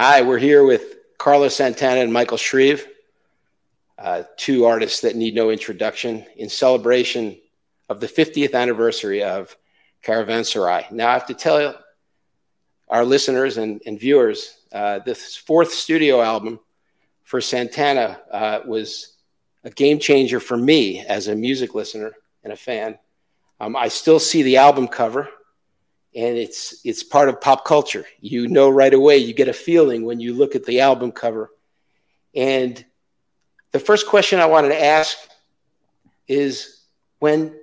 Hi, we're here with Carlos Santana and Michael Shrieve, uh, two artists that need no introduction, in celebration of the 50th anniversary of Caravanserai. Now, I have to tell our listeners and, and viewers uh, this fourth studio album for Santana uh, was a game changer for me as a music listener and a fan. Um, I still see the album cover and it's it's part of pop culture. You know right away. You get a feeling when you look at the album cover. And the first question I wanted to ask is when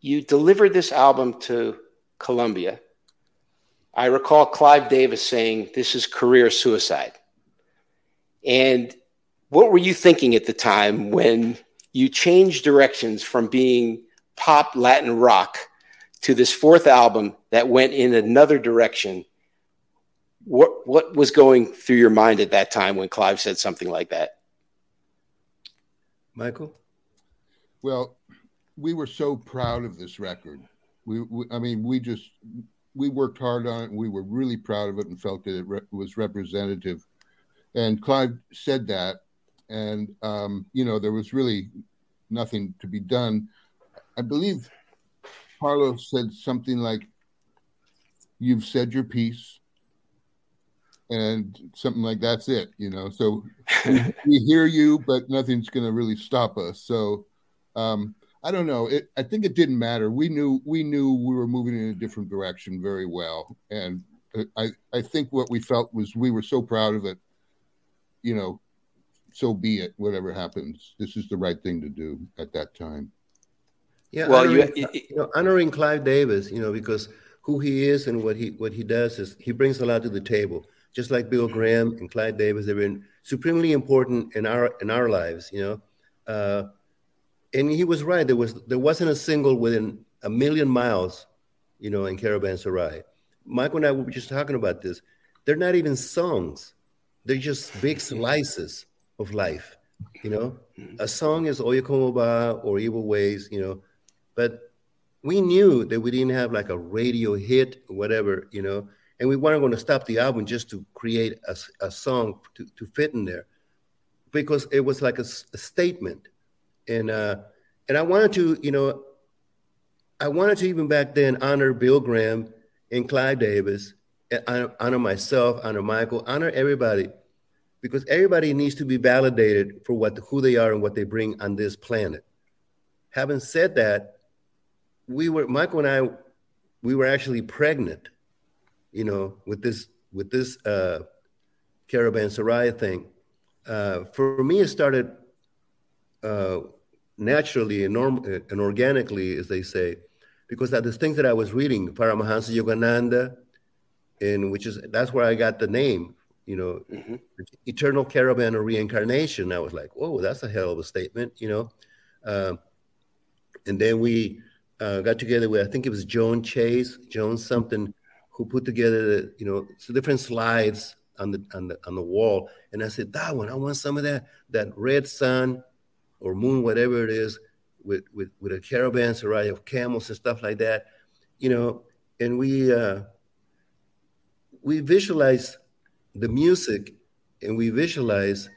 you delivered this album to Columbia, I recall Clive Davis saying, This is career suicide. And what were you thinking at the time when you changed directions from being pop Latin rock to this fourth album that went in another direction, what what was going through your mind at that time when Clive said something like that? Michael? Well, we were so proud of this record. We, we I mean, we just we worked hard on it and we were really proud of it and felt that it re- was representative. And Clive said that, and um, you know, there was really nothing to be done. I believe Carlos said something like, "You've said your piece," and something like that's it. You know, so we hear you, but nothing's going to really stop us. So um, I don't know. It, I think it didn't matter. We knew we knew we were moving in a different direction very well, and I I think what we felt was we were so proud of it. You know, so be it. Whatever happens, this is the right thing to do at that time. Yeah, well, honoring, you, you, know, honoring Clive Davis, you know, because who he is and what he what he does is he brings a lot to the table. Just like Bill Graham and Clive Davis, they've been supremely important in our in our lives, you know. Uh, and he was right. There was there wasn't a single within a million miles, you know, in Caravanserai. Michael and I were just talking about this. They're not even songs; they're just big slices of life. You know, a song is Como Va or Evil Ways. You know, but we knew that we didn't have like a radio hit or whatever, you know, and we weren't going to stop the album just to create a, a song to, to fit in there because it was like a, a statement. And, uh, and I wanted to, you know, I wanted to even back then honor Bill Graham and Clive Davis, honor, honor myself, honor Michael, honor everybody, because everybody needs to be validated for what who they are and what they bring on this planet. Having said that, we were Michael and I, we were actually pregnant, you know, with this with this uh, caravanserai thing. Uh, for me, it started uh, naturally and, norm- and organically, as they say, because that the things that I was reading, Paramahansa Yogananda, and which is that's where I got the name, you know, mm-hmm. eternal caravan of reincarnation. I was like, whoa, that's a hell of a statement, you know. Uh, and then we uh, got together with I think it was Joan Chase, Joan something, who put together the, you know so different slides on the on the on the wall, and I said that one I want some of that that red sun or moon whatever it is with with with a caravan caravanserai of camels and stuff like that, you know, and we uh, we visualize the music and we visualize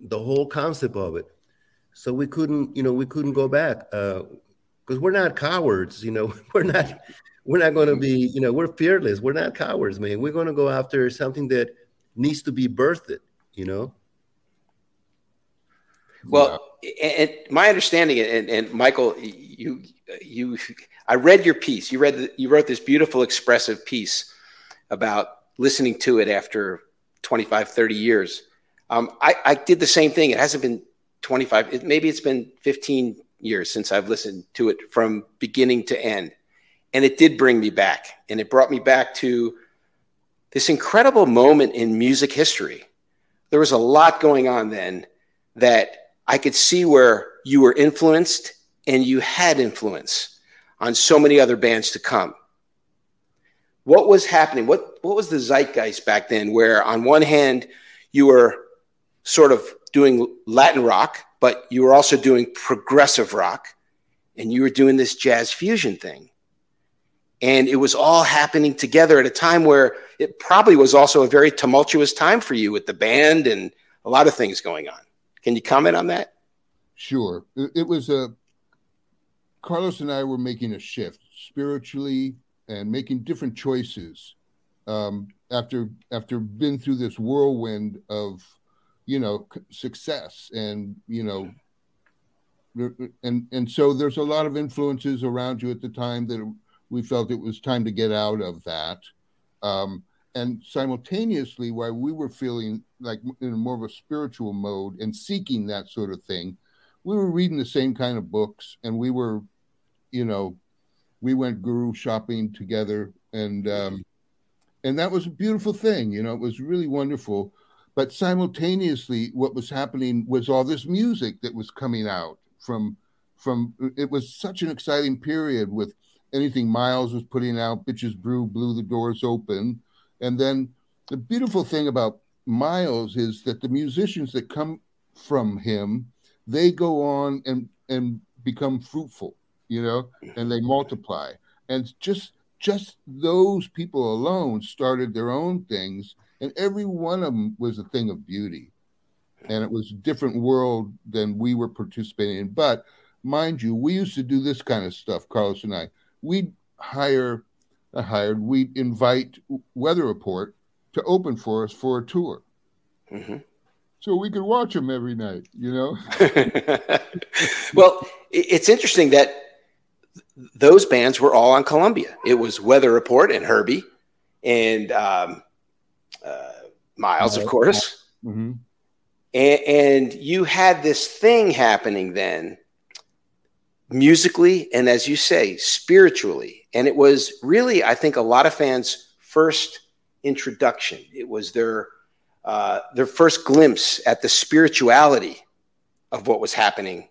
the whole concept of it. So we couldn't, you know, we couldn't go back. Uh, because we're not cowards. You know, we're not we're not going to be you know we're fearless. We're not cowards, man. We're going to go after something that needs to be birthed. You know. Well, and my understanding, and, and Michael, you you, I read your piece. You read the, you wrote this beautiful, expressive piece about listening to it after 25, 30 years. Um, I, I did the same thing. It hasn't been 25. It, maybe it's been 15 years since I've listened to it from beginning to end. And it did bring me back. And it brought me back to this incredible moment in music history. There was a lot going on then that I could see where you were influenced and you had influence on so many other bands to come. What was happening? What, what was the zeitgeist back then where, on one hand, you were sort of doing Latin rock, but you were also doing progressive rock and you were doing this jazz fusion thing. And it was all happening together at a time where it probably was also a very tumultuous time for you with the band and a lot of things going on. Can you comment on that? Sure. It was a Carlos and I were making a shift spiritually and making different choices um, after after been through this whirlwind of you know success and you know and and so there's a lot of influences around you at the time that we felt it was time to get out of that. Um, and simultaneously while we were feeling like in more of a spiritual mode and seeking that sort of thing we were reading the same kind of books and we were you know we went guru shopping together and um, and that was a beautiful thing you know it was really wonderful but simultaneously what was happening was all this music that was coming out from from it was such an exciting period with anything miles was putting out bitches brew blew the doors open. And then the beautiful thing about miles is that the musicians that come from him they go on and and become fruitful you know and they multiply. And just just those people alone started their own things, and every one of them was a thing of beauty. And it was a different world than we were participating in. But mind you, we used to do this kind of stuff, Carlos and I. We'd hire, uh, hired, we'd invite Weather Report to open for us for a tour. Mm-hmm. So we could watch them every night, you know? well, it's interesting that those bands were all on Columbia. It was Weather Report and Herbie and um, uh, Miles, of course. Mm-hmm. And, and you had this thing happening then, musically, and as you say, spiritually. And it was really, I think, a lot of fans' first introduction. It was their uh, their first glimpse at the spirituality of what was happening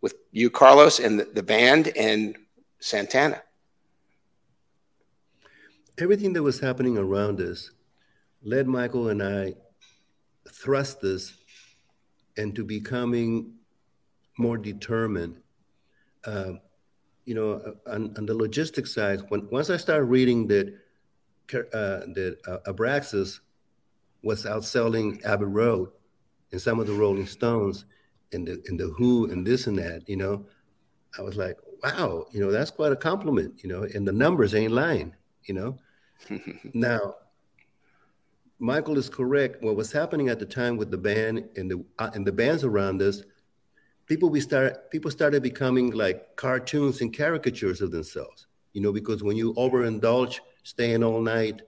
with you, Carlos, and the, the band, and Santana. Everything that was happening around us led Michael and I thrust us into becoming more determined. Uh, you know, on, on, the logistics side, when once I started reading that uh, that uh, Abraxas was outselling Abbey Road and some of the Rolling Stones and the and the Who and this and that, you know, I was like, wow, you know, that's quite a compliment, you know, and the numbers ain't lying, you know. now, Michael is correct. What was happening at the time with the band and the uh, and the bands around us, people we start people started becoming like cartoons and caricatures of themselves, you know, because when you overindulge, staying all night,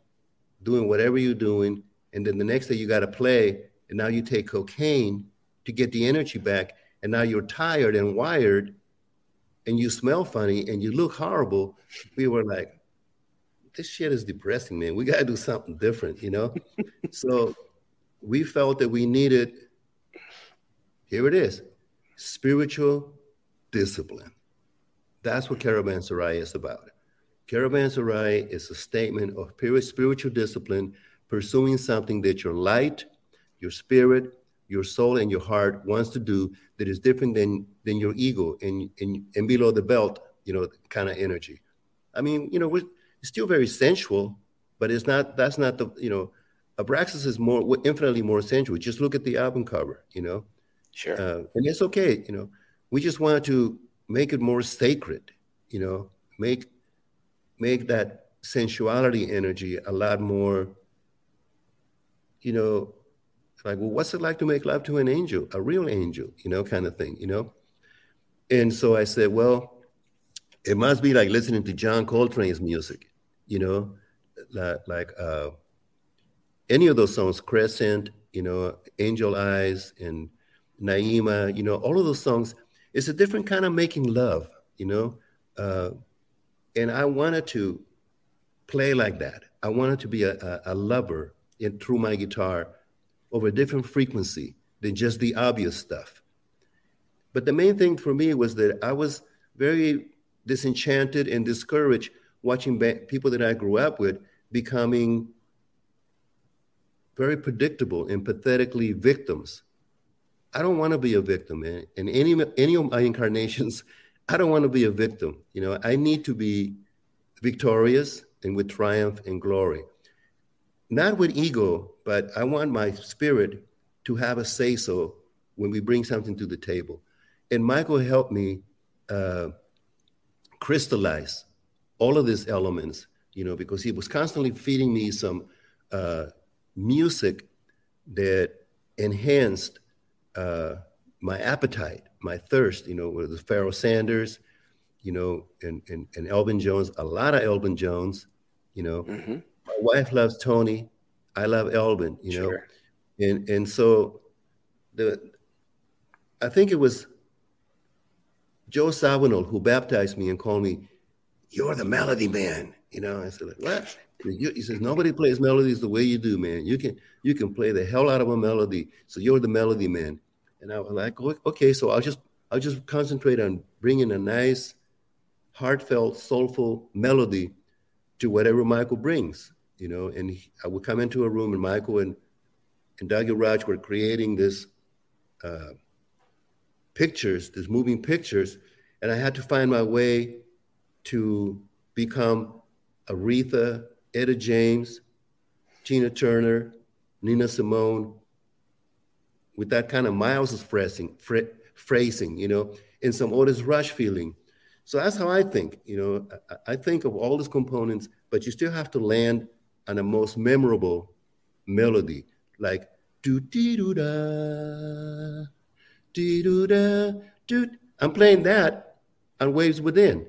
doing whatever you're doing, and then the next day you got to play, and now you take cocaine to get the energy back, and now you're tired and wired, and you smell funny and you look horrible, we were like, this shit is depressing, man. We got to do something different, you know? so we felt that we needed, here it is, spiritual discipline. That's what Caravanserai is about. Caravanserai is a statement of pure spiritual discipline, pursuing something that your light, your spirit, your soul, and your heart wants to do that is different than than your ego and and, and below the belt, you know, kind of energy. I mean, you know, we're still very sensual, but it's not. That's not the you know. Abraxas is more infinitely more sensual. Just look at the album cover, you know. Sure. Uh, and it's okay, you know. We just wanted to make it more sacred, you know, make make that sensuality energy a lot more, you know, like, well, what's it like to make love to an angel, a real angel, you know, kind of thing, you know? And so I said, well, it must be like listening to John Coltrane's music, you know, like, like uh, any of those songs, Crescent, you know, Angel Eyes and Naima, you know, all of those songs, it's a different kind of making love, you know? Uh, and I wanted to play like that. I wanted to be a, a, a lover in, through my guitar over a different frequency than just the obvious stuff. But the main thing for me was that I was very disenchanted and discouraged watching people that I grew up with becoming very predictable and pathetically victims. I don't want to be a victim, man. In any any of my incarnations, I don't want to be a victim. You know, I need to be victorious and with triumph and glory. Not with ego, but I want my spirit to have a say so when we bring something to the table. And Michael helped me uh, crystallize all of these elements, you know, because he was constantly feeding me some uh, music that enhanced uh, my appetite, my thirst, you know, with the Pharoah Sanders, you know, and, and, and Elvin Jones, a lot of Elvin Jones, you know. Mm-hmm. My wife loves Tony. I love Elvin, you sure. know. And and so the I think it was Joe Zawinul who baptized me and called me, You're the melody man. You know, I said, like, What? He says, Nobody plays melodies the way you do, man. You can you can play the hell out of a melody. So you're the melody man. And I was like, okay, so I'll just I'll just concentrate on bringing a nice heartfelt, soulful melody to whatever Michael brings, you know. And he, I would come into a room, and Michael and and Dougie Rauch were creating this uh, pictures, this moving pictures, and I had to find my way to become Aretha, Etta James, Tina Turner, Nina Simone, with that kind of Miles's phrasing, phrasing, you know, and some Otis Rush feeling. So that's how I think. You know, I, I think of all these components, but you still have to land on the most memorable melody, like do dee doo da, dee doo da, doo. I'm playing that on Waves Within.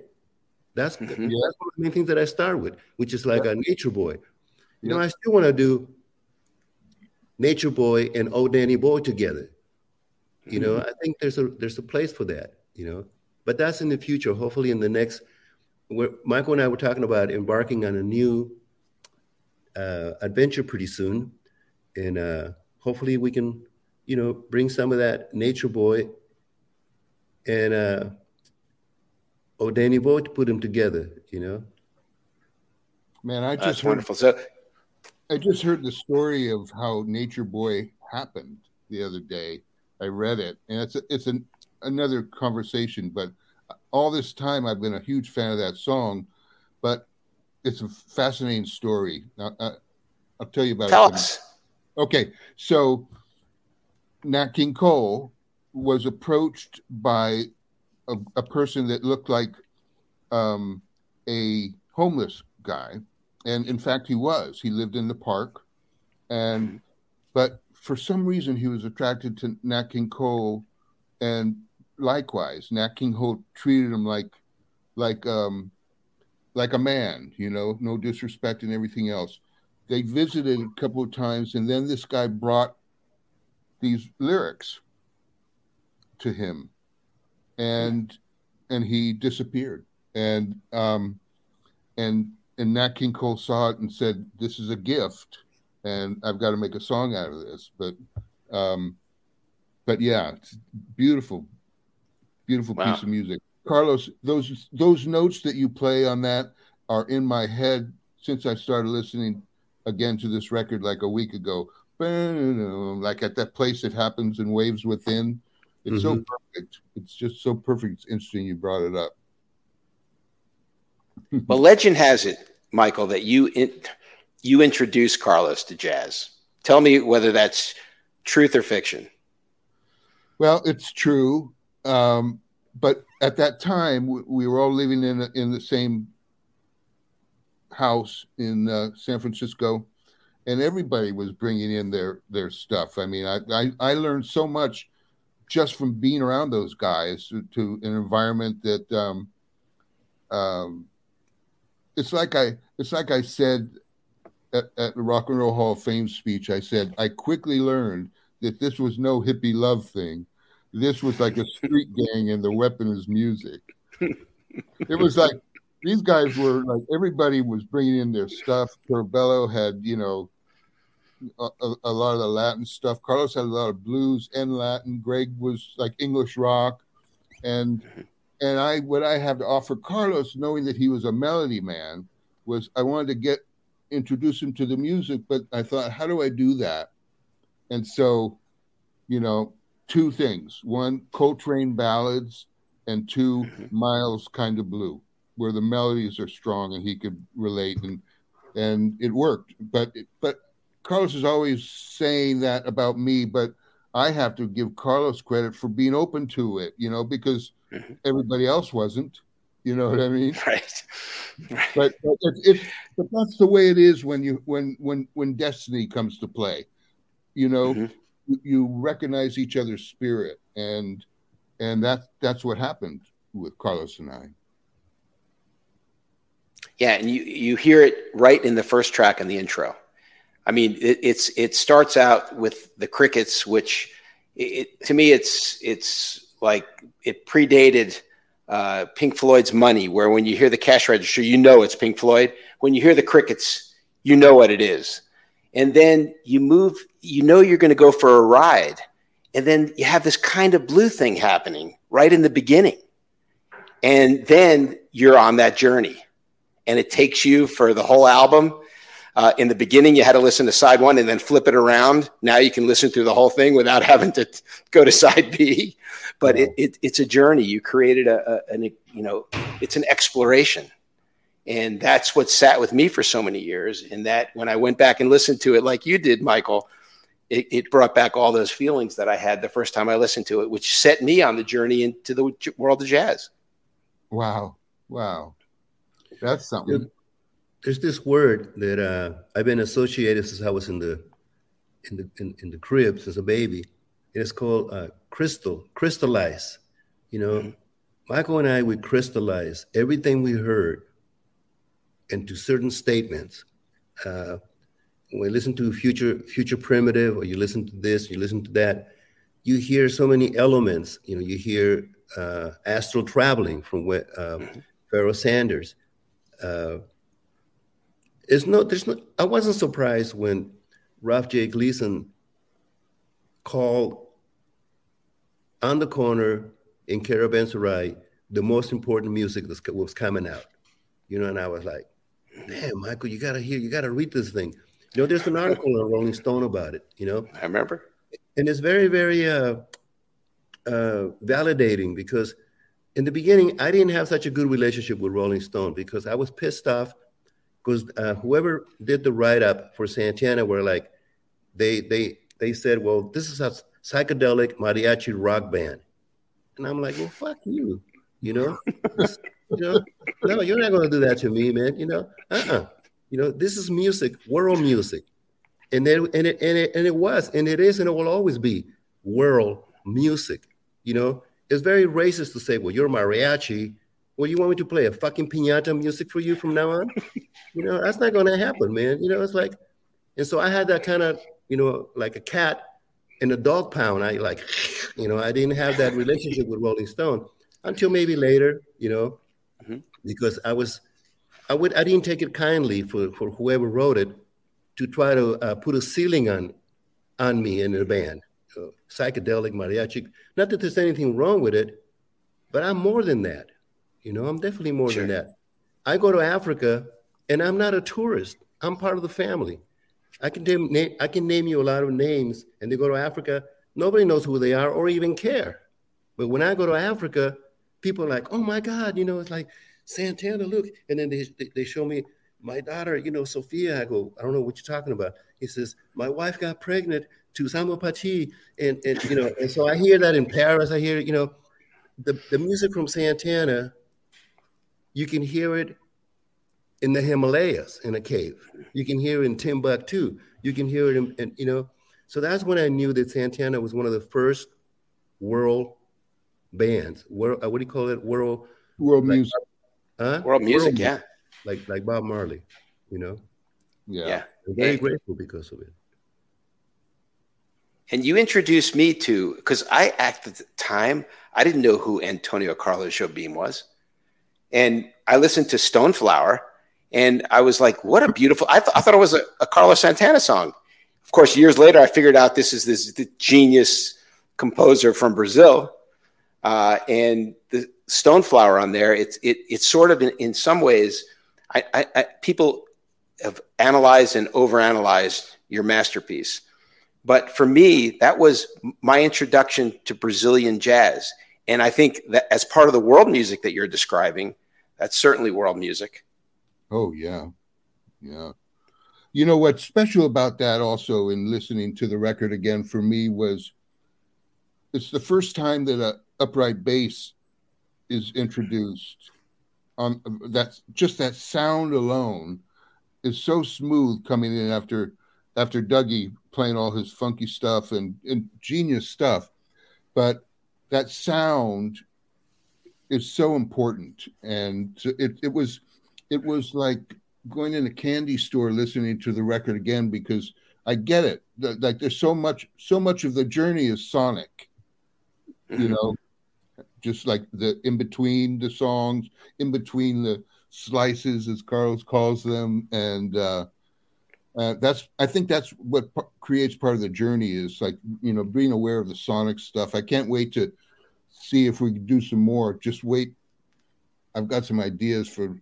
That's, mm-hmm. that's one of the main things that I start with, which is like yeah. a Nature Boy. You know, I still want to do Nature Boy and Old Danny Boy together. You know, mm-hmm. I think there's a there's a place for that. You know, but that's in the future. Hopefully, in the next, where Michael and I were talking about embarking on a new uh, adventure pretty soon, and uh, hopefully we can, you know, bring some of that nature boy and uh, oh Danny Boy to put them together. You know. Man, I just that's heard, wonderful. So, I just heard the story of how Nature Boy happened the other day. I read it, and it's a, it's an another conversation. But all this time, I've been a huge fan of that song. But it's a fascinating story. Now, uh, I'll tell you about tell it. us. Okay, so Nat King Cole was approached by a, a person that looked like um, a homeless guy, and in fact, he was. He lived in the park, and but for some reason, he was attracted to Nat King Cole, and likewise, Nat King Cole treated him like like um like a man, you know, no disrespect and everything else. They visited a couple of times, and then this guy brought these lyrics to him, and and he disappeared. And um, and and Nat King Cole saw it and said, "This is a gift, and I've got to make a song out of this." But um, but yeah, it's beautiful, beautiful wow. piece of music. Carlos, those those notes that you play on that are in my head since I started listening again to this record like a week ago. Like at that place it happens in waves within. It's mm-hmm. so perfect. It's just so perfect. It's interesting you brought it up. well, legend has it, Michael, that you in, you introduced Carlos to jazz. Tell me whether that's truth or fiction. Well, it's true. Um, but at that time, we, we were all living in in the same house in uh, San Francisco, and everybody was bringing in their their stuff. I mean, I I, I learned so much just from being around those guys to, to an environment that um, um, it's like I it's like I said at, at the Rock and Roll Hall of Fame speech. I said I quickly learned that this was no hippie love thing this was like a street gang and the weapon is music. It was like these guys were like everybody was bringing in their stuff. Carabello had you know a, a, lot of the Latin stuff. Carlos had a lot of blues and Latin. Greg was like English rock, and and I what I have to offer Carlos, knowing that he was a melody man, was I wanted to get introduce him to the music, but I thought, how do I do that? And so, you know, two things one coltrane ballads and 2 mm-hmm. miles kind of blue where the melodies are strong and he could relate and and it worked. But but Carlos is always saying that about me, but I have to give Carlos credit for being open to it, you know, because mm-hmm. everybody else wasn't. You know what I mean? Right. right. But but, it's, but that's the way it is when you when when when destiny comes to play. You know, mm-hmm. you, you recognize each other's spirit, and and that that's what happened with Carlos and I. Yeah, and you you hear it right in the first track in the intro. I mean, it, it's it starts out with the crickets, which it, to me it's it's like it predated uh, Pink Floyd's Money, where when you hear the cash register, you know it's Pink Floyd. When you hear the crickets, you know what it is. And then you move, you know you're going to go for a ride. And then you have this kind of blue thing happening right in the beginning. And then you're on that journey. And it takes you for the whole album. Uh, in the beginning, you had to listen to side one and then flip it around. Now you can listen through the whole thing without having to go to side B but it, it, it's a journey. You created a, a, an, you know, it's an exploration. And that's what sat with me for so many years. And that when I went back and listened to it, like you did, Michael, it, it, brought back all those feelings that I had the first time I listened to it, which set me on the journey into the world of jazz. Wow. Wow. That's something. There's this word that uh, I've been associated since I was in the in the in, in the crib since a baby. It's called uh, crystal, crystallize. You know, mm-hmm. Michael and I, we crystallize everything we heard into certain statements. Uh, when you listen to future future primitive, or you listen to this, you listen to that, you hear so many elements. You know, you hear uh, astral traveling from uh, mm-hmm. Pharoah Sanders. Uh, it's no, there's no. I wasn't surprised when Ralph J. Gleason called on the corner in Caravanserai the most important music that was coming out. You know, and I was like, damn, Michael, you gotta hear, you gotta read this thing. You know, there's an article in Rolling Stone about it, you know? I remember. And it's very, very uh, uh, validating because in the beginning, I didn't have such a good relationship with Rolling Stone because I was pissed off because uh, whoever did the write up for Santana were like, they they they said, well, this is a psychedelic mariachi rock band. And I'm like, well, fuck you, you know? you know, no, you're not to do that to me, man. You know, uh-uh. You know, this is music, world music. And then, and it, and it, and it was, and it is, and it will always be world music. You know, it's very racist to say, well, you're mariachi. Well, you want me to play a fucking piñata music for you from now on? you know, that's not going to happen, man. You know, it's like, and so I had that kind of you know, like a cat in a dog pound. I like, you know, I didn't have that relationship with Rolling Stone until maybe later, you know, mm-hmm. because I was, I would, I didn't take it kindly for, for whoever wrote it to try to uh, put a ceiling on, on me in the band, uh, psychedelic mariachi. Not that there's anything wrong with it, but I'm more than that. You know, I'm definitely more sure. than that. I go to Africa and I'm not a tourist. I'm part of the family. I can name, I can name you a lot of names, and they go to Africa. Nobody knows who they are or even care. But when I go to Africa, people are like, "Oh my God!" You know, it's like Santana. Look, and then they they show me my daughter. You know, Sophia. I go, I don't know what you're talking about. He says, "My wife got pregnant to Samba Pa Ti," and and you know, and so I hear that in Paris. I hear you know, the the music from Santana. You can hear it in the Himalayas in a cave. You can hear it in Timbuktu. You can hear it in, in, you know. So that's when I knew that Santana was one of the first world bands. World, uh, what do you call it? World world like, music. Huh? World music, world yeah. Like like Bob Marley, you know. Yeah. yeah. I'm very and, grateful because of it. And you introduced me to because I at the time I didn't know who Antonio Carlos Jobim was, and I listened to Stoneflower and I was like, what a beautiful, I, th- I thought it was a, a, Carlos Santana song. Of course, years later, I figured out this is this genius composer from Brazil. Uh, and the Stoneflower on there, it's, it, it's sort of in, in some ways, I, I, I, people have analyzed and overanalyzed your masterpiece. But for me, that was my introduction to Brazilian jazz. And I think that as part of the world music that you're describing, That's certainly world music. Oh yeah, yeah. You know what's special about that also in listening to the record again for me was it's the first time that a upright bass is introduced on that just that sound alone is so smooth coming in after after Dougie playing all his funky stuff and, and genius stuff but that sound is so important and it, it was it was like going in a candy store listening to the record again because I get it. Like there's so much, so much of the journey is sonic, you mm-hmm. know, just like the in between the songs, in between the slices, as Carlos calls them, and uh, uh, that's I think that's what p- creates part of the journey is like you know being aware of the sonic stuff. I can't wait to see if we can do some more. Just wait. I've got some ideas for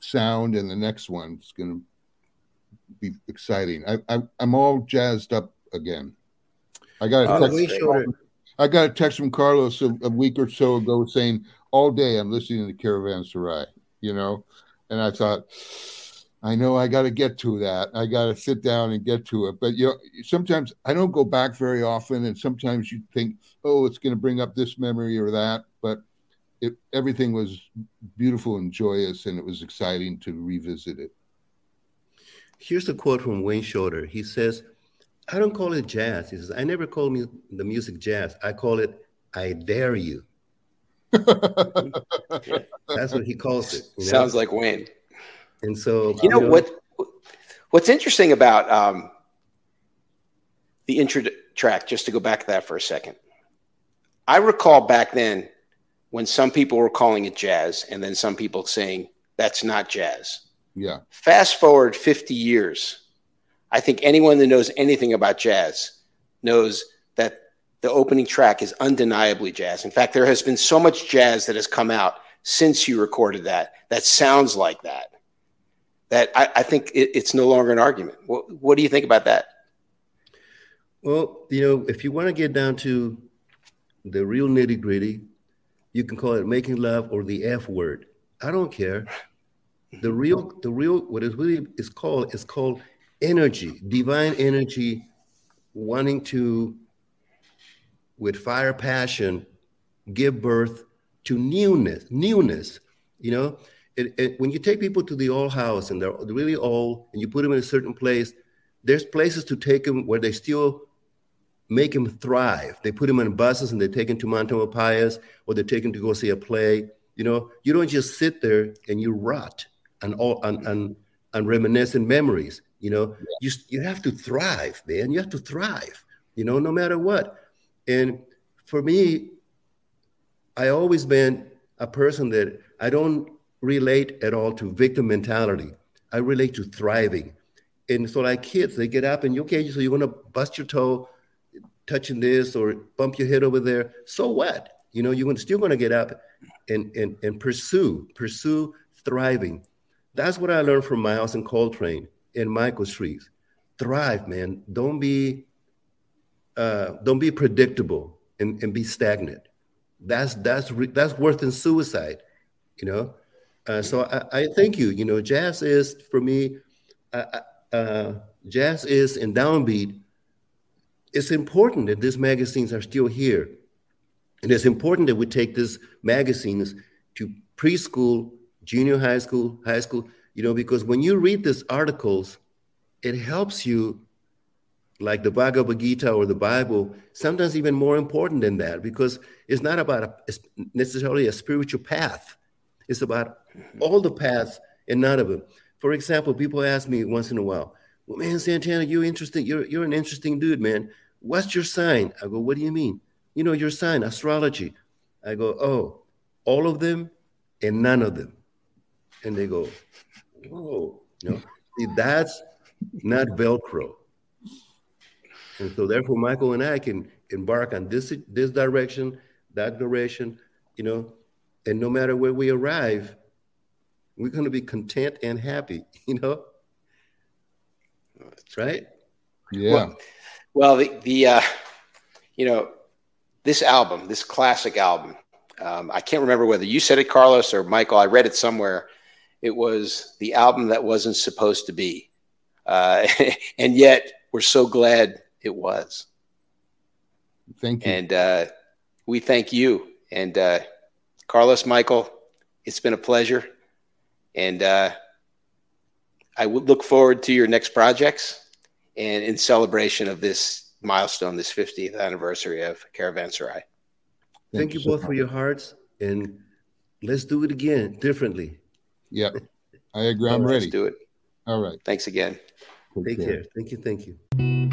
sound, and the next one is going to be exciting. I, I am all jazzed up again. I got a text. From, I got a text from Carlos a, a, week or so ago saying all day I'm listening to Caravanserai, you know, and I thought. I know I got to get to that. I got to sit down and get to it. But you know, sometimes I don't go back very often, and sometimes you think, "Oh, it's going to bring up this memory or that." But it, everything was beautiful and joyous, and it was exciting to revisit it. Here's a quote from Wayne Shorter. He says, I don't call it jazz. He says, I never call me the music jazz. I call it I dare you. That's what he calls it. You know? Sounds like Wayne. And so you know, you know what what's interesting about um, the intro track, just to go back to that for a second. I recall back then when some people were calling it jazz and then some people saying that's not jazz. Yeah. Fast forward 50 years. I think anyone that knows anything about jazz knows that the opening track is undeniably jazz. In fact, there has been so much jazz that has come out since you recorded that that sounds like that. That I, I think it, it's no longer an argument. What, what do you think about that? Well, you know, if you want to get down to the real nitty gritty, you can call it making love or the F word. I don't care. The real, the real, what it really is called is called energy, divine energy, wanting to, with fire passion, give birth to newness. Newness, you know. It, it, when you take people to the old house and they're really old, and you put them in a certain place, there's places to take them where they still make him thrive. They put him on buses and they take him to Montamopias or they take him to go see a play. You know, you don't just sit there and you rot and all and, and, and reminiscent memories. You know, you you have to thrive, man. You have to thrive. You know, no matter what. And for me, I always been a person that I don't relate at all to victim mentality. I relate to thriving. And so, like kids, they get up and okay, so you're gonna bust your toe touching this or bump your head over there. So what? You know, you're still to get up and, and, and pursue, pursue thriving. That's what I learned from Miles and Coltrane and Michael Shrieve. Thrive, man. Don't be, uh, don't be predictable and, and be stagnant. That's that's that's worse than suicide, you know. Uh, so I, I, thank you. You know, jazz is for me. Uh, uh, jazz is in downbeat it's important that these magazines are still here. And it's important that we take these magazines to preschool, junior high school, high school, you know, because when you read these articles, it helps you, like the Bhagavad Gita or the Bible, sometimes even more important than that, because it's not about a, necessarily a spiritual path. It's about all the paths and none of them. For example, people ask me once in a while, well, man, Santana, you're interesting. You're, you're an interesting dude, man. What's your sign? I go, What do you mean? You know, your sign, astrology. I go, Oh, all of them and none of them. And they go, Whoa, you know, see, that's not Velcro. And so therefore Michael and I can embark on this this direction, that direction, you know, and no matter where we arrive, we're going to be content and happy, you know? Right? Yeah. Well, well, the the uh, you know this album, this classic album, um, I can't remember whether you said it, Carlos, or Michael. I read it somewhere. It was the album that wasn't supposed to be. Uh, and yet we're so glad it was. Thank you. And uh, we thank you. And uh, Carlos, Michael, it's been a pleasure. And uh, I would look forward to your next projects and in celebration of this milestone, this 50th anniversary of Caravanserai. Thank, Thank you both so for your hearts, and let's do it again differently. Yep, I agree. I'm ready. Let's do it. All right. Thanks again. Take, Take care. care. Thank you. Thank you.